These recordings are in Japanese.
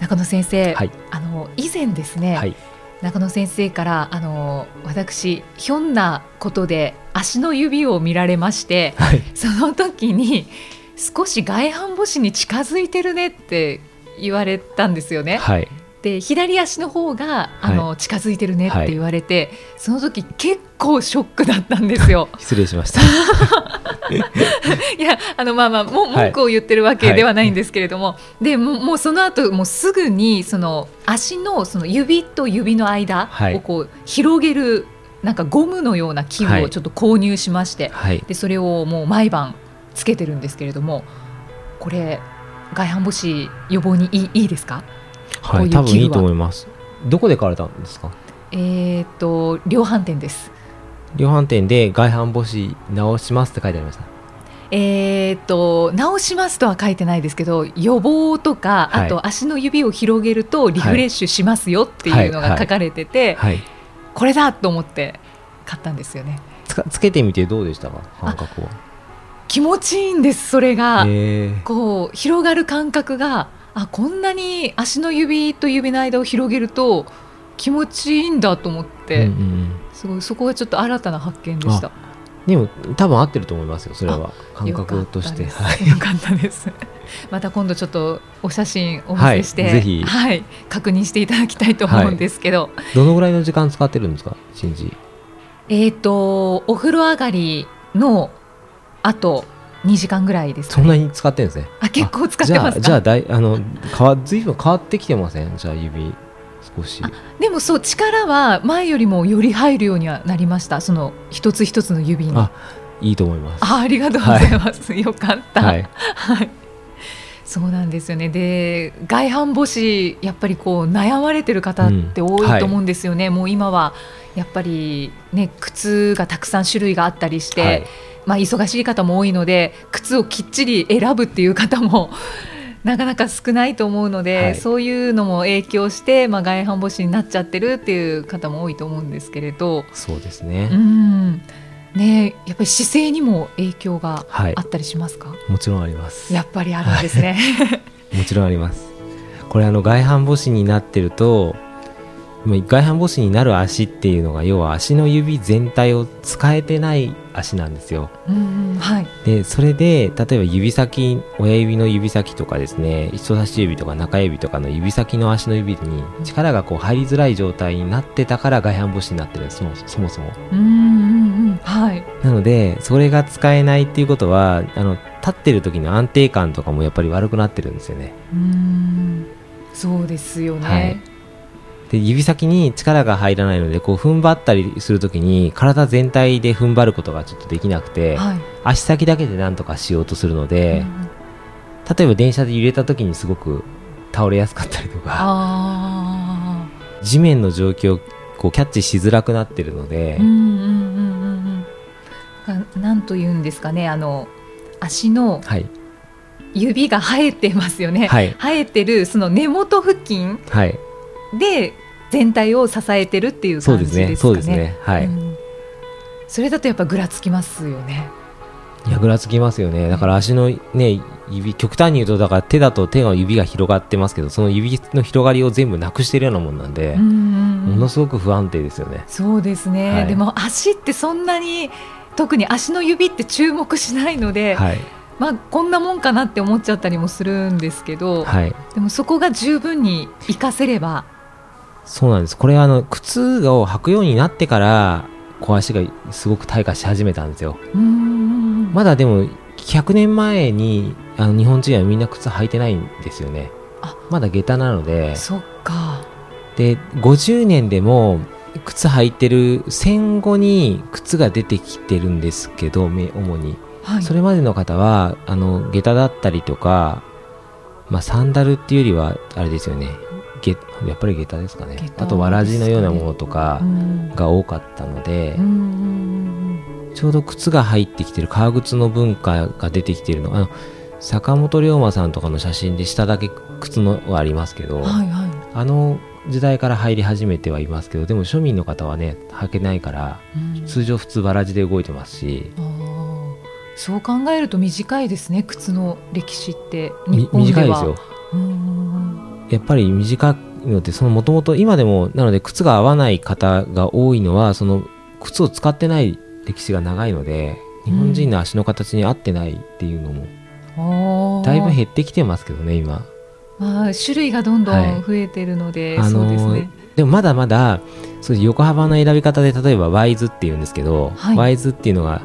中野先生、はい。あの以前ですね、はい、中野先生からあの私ひょんなことで足の指を見られましてはい、その時に少し外反母趾に近づいてるねって言われたんですよね。はい、で左足の方があの、近づいてるねって言われて、その時結構ショックだったんですよ。失礼しました。いやあのまあまあもはい。文句を言ってるわけではないんですけれども、でもうもうその後もうすぐにその足のその指と指の間はい。をこう広げるなんかゴムのような器具はい。をちょっと購入しまして、はい、でそれをもう毎晩つけてるんですけれどもこれ外反母趾予防にいいいいですか？はい多分いいと思います。どこで買われたんですか？えーっと量販店です。量販店で外反母趾直しますって書いてありました。えーっと直しますとは書いてないですけど予防とか、はい。あと足の指を広げるとリフレッシュしますよっていうのが書かれてて、はい、これだと思って買ったんですよね。つかつけてみてどうでしたか、感覚は。気持ちいいんですそれが、えー、こう広がる感覚があこんなに足の指と指の間を広げると気持ちいいんだと思って、うんうんうんすごいそこがちょっと新たな発見でしたでも多分合ってると思いますよ。それは感覚として。ったですはい、よかったです。また今度ちょっとお写真お見せして、はいぜひはい確認していただきたいと思うんですけど、どのぐらいの時間使ってるんですか、新次。えっ、とお風呂上がりのあと2時間ぐらいですかね。そんなに使ってるんですね。あ結構使ってますか？じゃあ、じゃあだい、あの、変わ、ずいぶん変わってきてません？じゃあ、指。少し。でもそう力は前よりもより入るようにはなりました。その一つ一つの指に。あいいと思います。あありがとうございます。よかった。はい。はい。そうなんですよね。で、外反母趾やっぱりこう悩まれてる方って多いと思うんですよね。もう今はやっぱりね靴がたくさん種類があったりして、はいまあ忙しい方も多いので靴をきっちり選ぶっていう方も なかなか少ないと思うので、はいそういうのも影響して、まあ、外反母趾になっちゃってるっていう方も多いと思うんですけれど、そうですね。うんね、やっぱり姿勢にも影響がはいあ。ったりしますか、もちろんあります。やっぱりあるんですね。もちろんあります。これあの外反母趾になってると、まあ外反母趾になる足っていうのが要は足の指全体を使えてない足なんですよ。うんはい、で、それで例えば指先、親指の指先とかですね、人差し指とか中指とかの指先の足の指に力がこう入りづらい状態になってたから外反母趾になってるんです。そもそもそも。うんうんうんはい、なので、それが使えないっていうことは、あの、立ってる時の安定感とかもやっぱり悪くなってるんですよね。うんそうですよね。はいで、指先に力が入らないので、こう踏ん張ったりするときに、体全体で踏ん張ることがちょっとできなくて、はい。足先だけでなんとかしようとするので、例えば電車で揺れたときにすごく倒れやすかったりとか、あ地面の状況をこうキャッチしづらくなってるので、あ、うんうんうんうん。なんと言うんですかね、あの足のはい、指が生えてますよね。はい、生えてるその根元付近はい、で全体を支えてるっていうそうですね、感じですかね。そうですね、はい。うんそれだとやっぱぐらつきますよね。いやぐらつきますよね。だから足のね、指、極端に言うと、だから手だと手の指が広がってますけど、その指の広がりを全部なくしてるようなもんなんでうん、うんうんものすごく不安定ですよね。そうですね、はいでも足ってそんなに特に足の指って注目しないので、はい。まあ、こんなもんかなって思っちゃったりもするんですけど、はい。でもそこが十分に活かせれば、そうなんです。これはあの、靴を履くようになってから、こう足がすごく退化し始めたんですよ。まだでも、100年前に、あの、日本人はみんな靴履いてないんですよね。あまだ下駄なので、そっか、で、50年でも、靴履いてる戦後に靴が出てきてるんですけど、め主に。はい、それまでの方は、あの、下駄だったりとか、まあ、サンダルっていうよりは、あれですよね。げやっぱり下駄ですかね。下駄あとわらじのようなものとかうん。が多かったので、うんうんちょうど靴が入ってきてる革靴の文化が出てきてるの。あの坂本龍馬さんとかの写真で下だけ靴のはありますけど、うんはいはい。あの時代から入り始めてはいますけどでも庶民の方はね履けないからうん。通常普通わらじで動いてますし。そう考えると短いですね靴の歴史って。み日本では。短いですよ。うんうんやっぱり短いのってそのもともと今でもなので靴が合わない方が多いのはその靴を使ってない歴史が長いので日本人の足の形に合ってないっていうのもだいぶ減ってきてますけどね今。まあ種類がどんどはい。ん増えてるので、あそうですのね。でもまだまだそういう横幅の選び方で例えばワイズっていうんですけど、はいワイズっていうのが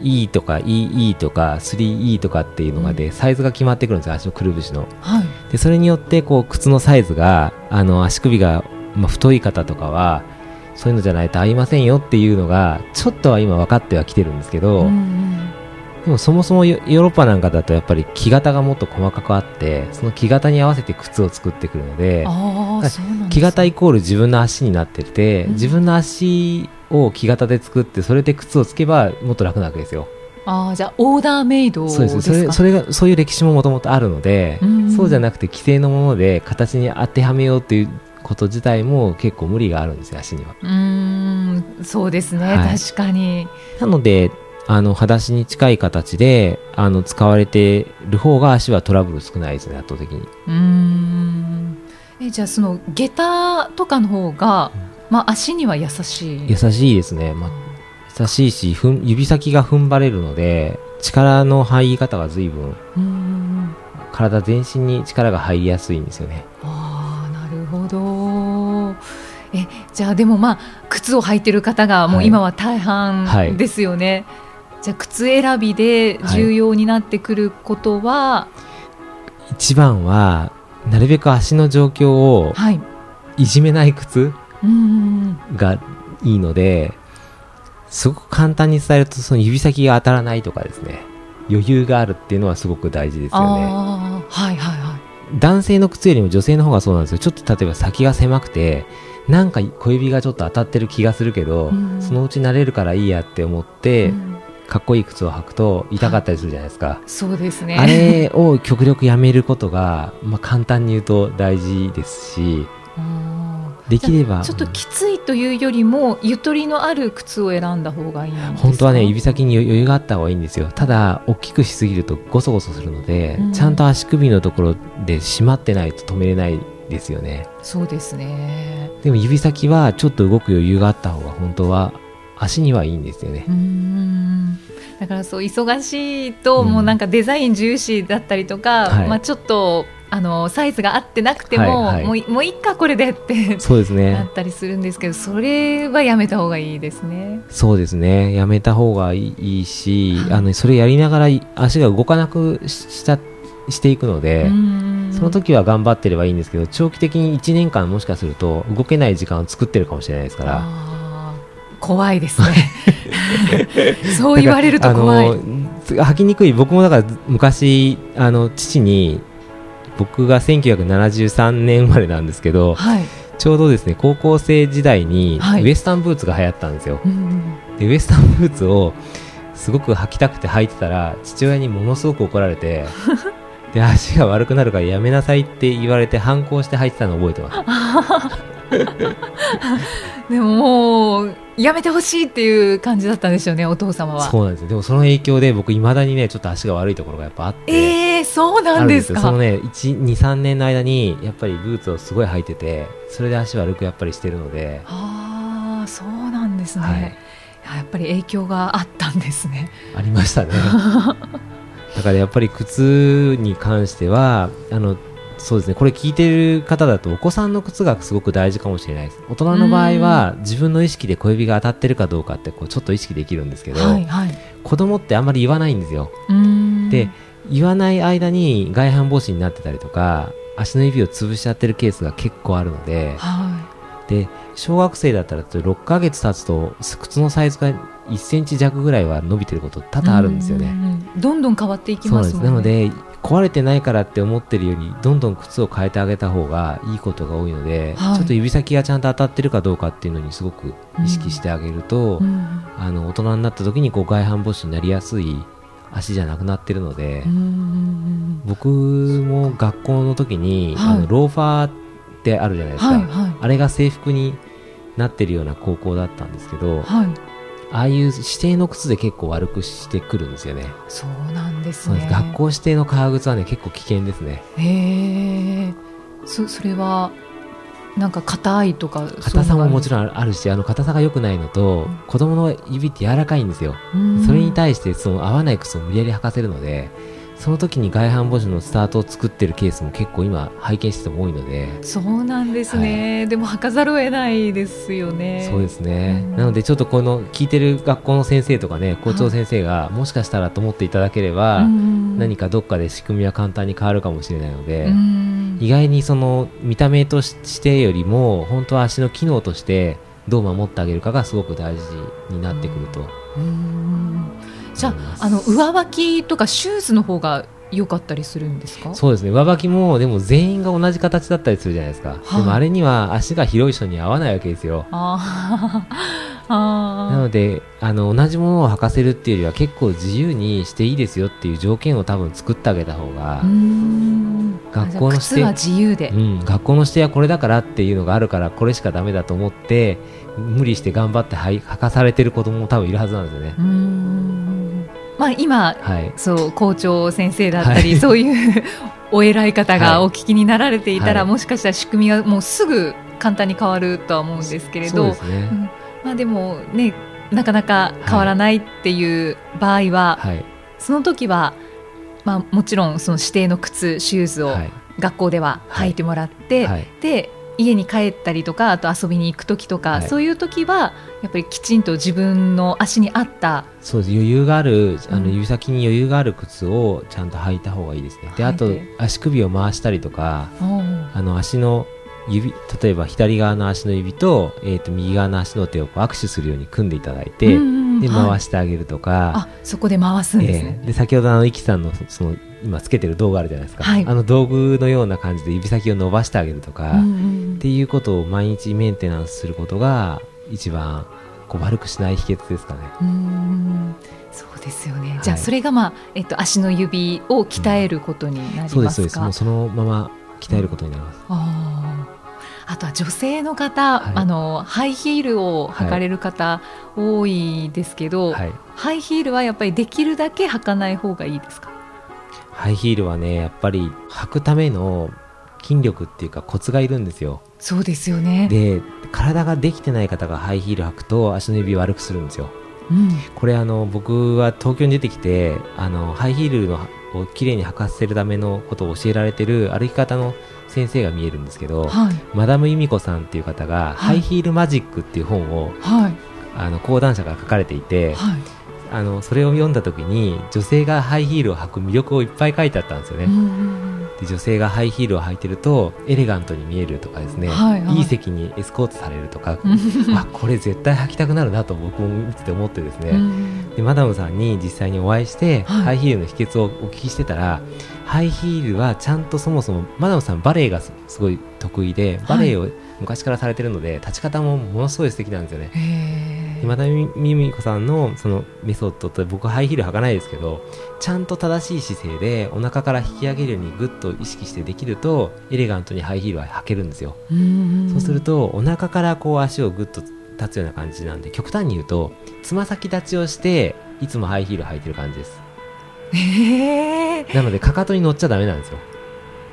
E とか EE とか 3E とかっていうのがで、サイズが決まってくるんですよ足のくるぶしのはいでそれによってこう靴のサイズがあの足首が、まあ、太い方とかはそういうのじゃないと合いませんよっていうのがちょっとは今分かってはきてるんですけど、うんうん。でもそもそもヨヨーロッパなんかだとやっぱり木型がもっと細かくあってその木型に合わせて靴を作ってくるので木型イコール自分の足になってて、うん。自分の足を木型で作ってそれで靴をつけばもっと楽なわけですよ。ああじゃあオーダーメイドそうですそれそれがそういう歴史ももともとあるので、うん。そうじゃなくて既成のもので形に当てはめようっていうこと自体も結構無理があるんですよ足には。うーんそうですね、はい。確かに。なのであの裸足に近い形であの使われてる方が足はトラブル少ないですね圧倒的に。うーん。えじゃあその下駄とかの方が、まあ、足には優しい？優しいですね、まあ、優しいしふん指先が踏ん張れるので力の入り方が随分体全身に力が入りやすいんですよね。ああなるほど。えじゃあでもまあ靴を履いてる方がもうはい。今は大はい。半ですよね、じゃあ靴選びで重要になってくることは？一番はなるべく足の状況をはい、いじめない靴がいいのですごく簡単に伝えるとその指先が当たらないとかですね。余裕があるっていうのはすごく大事ですよね。はいはいはい。男性の靴よりも女性の方がそうなんですよ。ちょっと例えば先が狭くてなんか小指がちょっと当たってる気がするけど、うん。そのうち慣れるからいいやって思って、うん。かっこいい靴を履くと痛かったりするじゃないですか、そうですね。あれを極力やめることが、まあ、簡単に言うと大事ですしあーできれば。ちょっときついというよりもゆとりのある靴を選んだ方がいいんですか？本当はね指先に余裕があった方がいいんですよ。ただ大きくしすぎるとゴソゴソするので、うん。ちゃんと足首のところで締まってないと止めれないですよね。そうですね。でも指先はちょっと動く余裕があった方が本当は足にはいいんですよね。だからそう忙しいと、うんもうなんかデザイン重視だったりとか、はい。まあ、ちょっとあのサイズが合ってなくても、はいはい。もういもういっかこれでってそうですなねったりするんですけどそれはやめた方がいいですね。そうですね。やめた方がいいし、はい。あのそれやりながら足が動かなくししたしていくので、その時は頑張ってればいいんですけど長期的に1年間もしかすると動けない時間を作ってるかもしれないですから。怖いですね。そう言われると怖い。履きにくい僕もだから昔あの父に僕が1973年生まれなんですけどはい、ちょうどですね高校生時代にはい。ウエスタンブーツが流行ったんですよ、うん。でウエスタンブーツをすごく履きたくて履いてたら父親にものすごく怒られて で足が悪くなるからやめなさいって言われて反抗して履いてたのを覚えてます でももうやめてほしいっていう感じだったんでしょうねお父様は。そうなんですよ。でもその影響で僕いまだにねちょっと足が悪いところがやっぱあって。えー、そうなんですか。そのね123年の間にやっぱりブーツをすごい履いててそれで足悪くやっぱりしてるので、ああそうなんですね、はい、やっぱり影響があったんですね。ありましたね。だからやっぱり靴に関してはあのそうですねこれ聞いてる方だとお子さんの靴がすごく大事かもしれないです大人の場合は自分の意識で小指が当たってるかどうかってこうちょっと意識できるんですけど、はいはい。子供ってあんまり言わないんですよで言わない間に外反母趾になってたりとか足の指を潰しちゃってるケースが結構あるのではで小学生だったら6ヶ月経つと靴のサイズが1センチ弱ぐらいは伸びてること多い。々あるんですよね。うん。どんどん変わっていきますもんね。なので壊れてないからって思ってるよりどんどん靴を変えてあげた方がいいことが多いので、はい。ちょっと指先がちゃんと当たってるかどうかっていうのにすごく意識してあげると、うんあの大人になった時にこう外反母趾になりやすい足じゃなくなってるので、うんうん。僕も学校の時に、はい。あのローファーってあるじゃないですか、はいはい。あれが制服になってるような高校だったんですけど、はいああいう指定の靴で結構悪くしてくるんですよね。そうなんですね。学校指定の革靴はね結構危険ですね。へえ。そそれはなんか硬いとか硬さももちろろんあるしあの硬さが良くないのと、うん。子供の指って柔らかいんですよ、ん。それに対してその合わない靴を無理やり履かせるのでその時に外反母趾のスタートを作ってるケースも結構今拝見してても多いので、そうなんですね、でも履かざるを得ないですよね。そうですね、うん。なのでちょっとこの聞いてる学校の先生とかね校長先生がもしかしたらと思っていただければ、何かかどっかで仕組みは簡単に変わるかもしれないので、うん。意外にその見た目としてよりも本当は足の機能としてどう守ってあげるかがすごく大事になってくると。うんじゃああの上履きとかシューズの方が良かったりするんですか？そうですね。上履きもでも全員が同じ形だったりするじゃないですか、はいでもあれには足が広い人に合わないわけですよ。あー。あなのであの同じものを履かせるっていうよりは結構自由にしていいですよっていう条件を多分作ってあげた方が学校のじゃあ靴は自由で、うん、学校の指定はこれだからっていうのがあるからこれしかダメだと思って無理して頑張って履かされてる子供も多分いるはずなんですよね。う、んまあ今はい。そう校長先生だったり、はい。そういう お偉い方がはい。お聞きになられていたら、はい。もしかしたら仕組みはもうすぐ簡単に変わるとは思うんですけれどそうん。まあでもねなかなか変わらないっていう場合は、はい。その時は、まあ、もちろんその指定の靴シューズをはい。学校では履いてもらって、はい。で家に帰ったりとかあと遊びに行く時とか、はい。そういう時はやっぱりきちんと自分の足に合ったそうです。余裕があるあうん。の指先に余裕がある靴をちゃんと履いた方がいいですね。であと足首を回したりとかおあの足の指例えば左側の足の指と,、えー、と右側の足の手を握手するように組んでいただいて、で回ししてあげるとか、あそこで回すんですね、えーで先ほどあのイキさんのそその今つけてる道具あるじゃないですか、はい。あの道具のような感じで指先を伸ばしてあげるとか、うんうっん。ていうことを毎日メンテナンスすることが一番こう悪くしない秘訣ですかね。うん。そうですよね、はい。じゃあそれが、まあえっと、足の指を鍛えることになりますか、そうですそうです。もうそのまま鍛えることになります。あー。あとは女性の方、はい。あのハイヒールを履かれる方多いですけど、はい、ハイヒールはやっぱりできるだけ履かない方がいいですか？ハイヒールはねやっぱり履くための筋力っていうかコツがいるんですよ。そうですよね。で体ができてない方がハイヒール履くと足の指を悪くするんですよ。うん。これあの僕は東京に出てきてあのハイヒールのをきれいに履かせるためのことを教えられてる歩き方の先生が見えるんですけど、はい。マダム由美子さんっていう方が、ハイヒールマジックっていう本をはい。あの講談社から書かれていて、はい。あのそれを読んだ時に女性がハイヒールを履く魅力をいっぱい書いてあったんですよね、で女性がハイヒールを履いてるとエレガントに見えるとかですね、はいはい。いい席にエスコートされるとか、うん。あこれ絶対履きたくなるなと僕も見てて思ってですね、うんでマダムさんに実際にお会いして、はい。ハイヒールの秘訣をお聞きしてたらハイヒールはちゃんとそもそもマダムさんバレエがすすごい得意でバレエを昔からされてるので、立ち方もものすごい素敵なんですよね。へでマダムミミコさんのそのメソッドって僕ハイヒール履かないですけどちゃんと正しい姿勢でお腹から引き上げるようにグッと意識してできるとエレガントにハイヒールは履けるんですよ、ーそうするとお腹からこう足をグッと立つような感じなんで極端に言うとつま先立ちをしていつもハイヒール履いてる感じです。へえ。なのでかかとに乗っちゃダメなんですよ。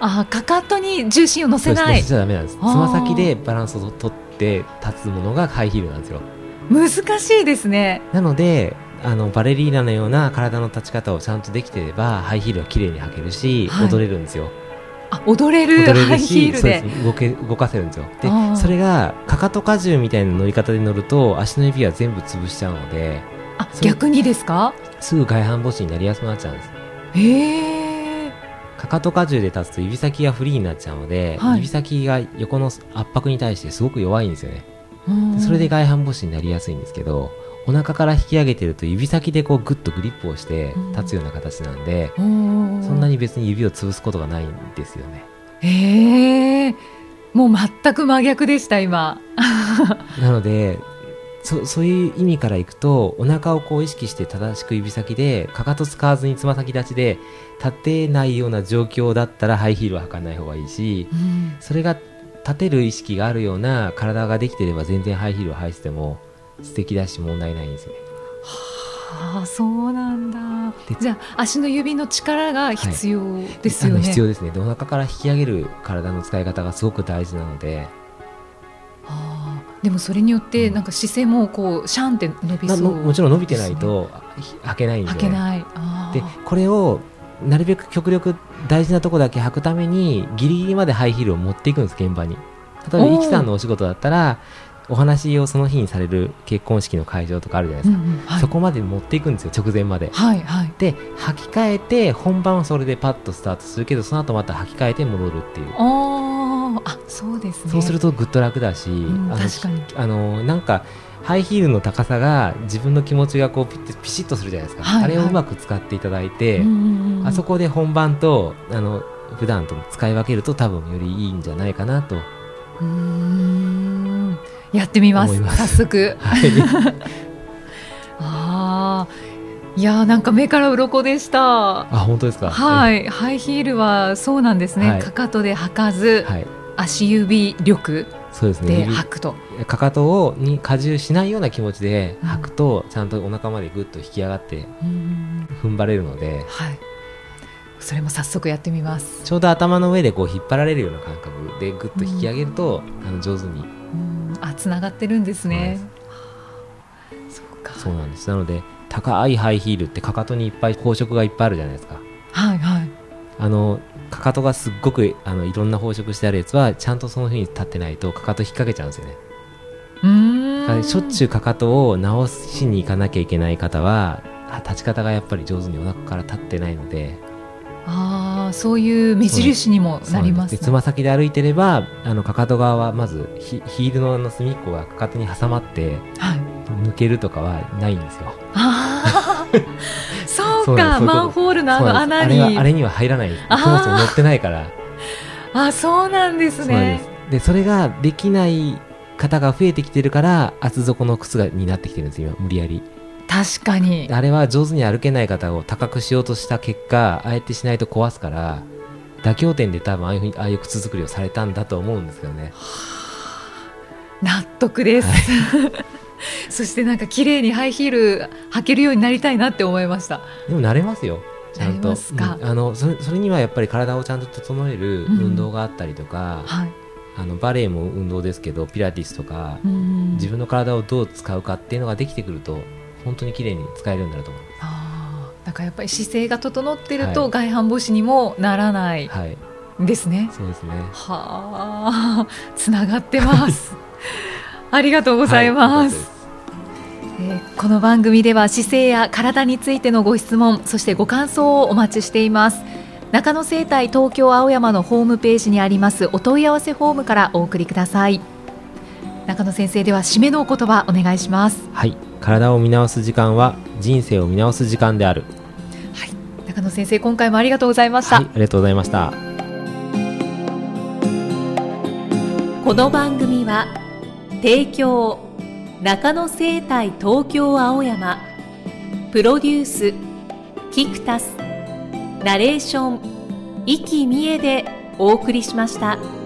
あかかとに重心を乗せない。乗せちゃダメなんです。つあー。ま先でバランスをとって立つものがハイヒールなんですよ。難しいですね。なのであのバレリーナのような体の立ち方をちゃんとできてればハイヒールは綺麗に履けるし、はい。踊れるんですよ。あ踊れる踊れハイヒるしそうールで。です。動け動かせるんですよ。でそれがかかと荷重みたいな乗り方で乗ると足の指は全部潰しちゃうのであ逆にですか？すぐ外反母趾になりやすくなっちゃうんです。へえ。かかと荷重で立つと指先がフリーになっちゃうので、はい。指先が横の圧迫に対してすごく弱いんですよね。それで外反母趾になりやすいんですけどお腹から引き上げてると指先でこうグッとグリップをして立つような形なんで、そん。そんなに別に指を潰すことがないんですよね。へえ。もう全く真逆でした今。なのでそそういう意味からいくとお腹をこう意識して正しく指先でかかと使わずにつま先立ちで立てないような状況だったらハイヒールは履かない方がいいしうん。それが立てる意識があるような体ができてれば全然ハイヒールを履いてても素敵だし問題ないんですよね。はあそうなんだ。でじゃあ足の指の力が必要ですよあのね、必要ですね。でお腹から引き上げる体の使い方がすごく大事なので、はあでもそれによってうん。なんか姿勢もこうシャンって伸びそうまあももちろん伸びてないとひ履けないんで。履けない。でこれをなるべく極力大事なとこだけ履くためにギリギリまでハイヒールを持っていくんです現場に。例えばイキさんのお仕事だったらお話をその日にされる結婚式の会場とかあるじゃないですか、うんうんはい。そこまで持っていくんですよ直前まで。はいはい。で履き替えて本番はそれでパッとスタートするけどその後また履き替えて戻るっていう。あそうですね。そうするとぐっと楽だし、んあの確かに。あのなんかハイヒールの高さが自分の気持ちがこうピッてピシッとするじゃないですか、はいあれをはいうまく使っていただいて、うんうんうんあそこで本番とあの普段と使い分けると多分よりいいんじゃないかなと、うーんやってみます。早速。はい、ああいやーなんか目から鱗でした。あ本当ですか？はい、ハイヒールはそうなんですね、はい。かかとで履かず、はい、足指力そうですね。履くと、かかとをに荷重しないような気持ちで履くと、ちゃんとお腹までぐっと引き上がってうん。踏ん張れるので。はい。それも早速やってみます。ちょうど頭の上でこう引っ張られるような感覚でぐっと引き上げると、あの上手にうんあつながってるんですね。そうか。そうなんです。なので高いハイヒールってかかとにいっぱい宝飾がいっぱいあるじゃないですか。はいはい。あのかかとがすっごくあのいろんな宝飾してあるやつはちゃんとその風に立ってないとかかと引っ掛けちゃうんですよね。うーん。しょっちゅうかかとを直しに行かなきゃいけない方はあ立ち方がやっぱり上手にお腹から立ってないのでそういう目印にもなりますでつま先で歩いてればあのかかと側はまずヒヒールの隅っこがかかとに挟まってはい。抜けるとかはないんですよ。ああ そうか。マンホールのあの穴に。あれには入らない。そもそも乗ってないから。あそうなんですね。す。でそれができない方が増えてきてるから厚底の靴がになってきてるんです今。無理やり確かに。あれは上手に歩けない方を高くしようとした結果あえてしないと壊すから妥協点で多分ああいうふうにああいう靴作りをされたんだと思うんですけどね納得です、そしてなんか綺麗にハイヒール履けるようになりたいなって思いました。でも慣れますよちゃんと。うん。あのそれそれにはやっぱり体をちゃんと整えるうん。運動があったりとか、はい。あのバレエも運動ですけどピラティスとか、うん。自分の体をどう使うかっていうのができてくると本当に綺麗に使えるようになると思いまあーだからやっぱり姿勢が整ってるとはい。外反母趾にもならないすはい。んですね、そうですね。はあ。つながってます。ありがとうございます、はいえーこの番組では姿勢や体についてのご質問そしてご感想をお待ちしています。中野生態東京青山のホームページにありますお問い合わせフォームからお送りください。中野先生では締めのお言葉お願いします。はい体を見直す時間は人生を見直す時間である。中野先生今回もありがとうございました、はいありがとうございました。この番組は提供中野生態東京青山プロデュースキクタスナレーション生きみえでお送りしました。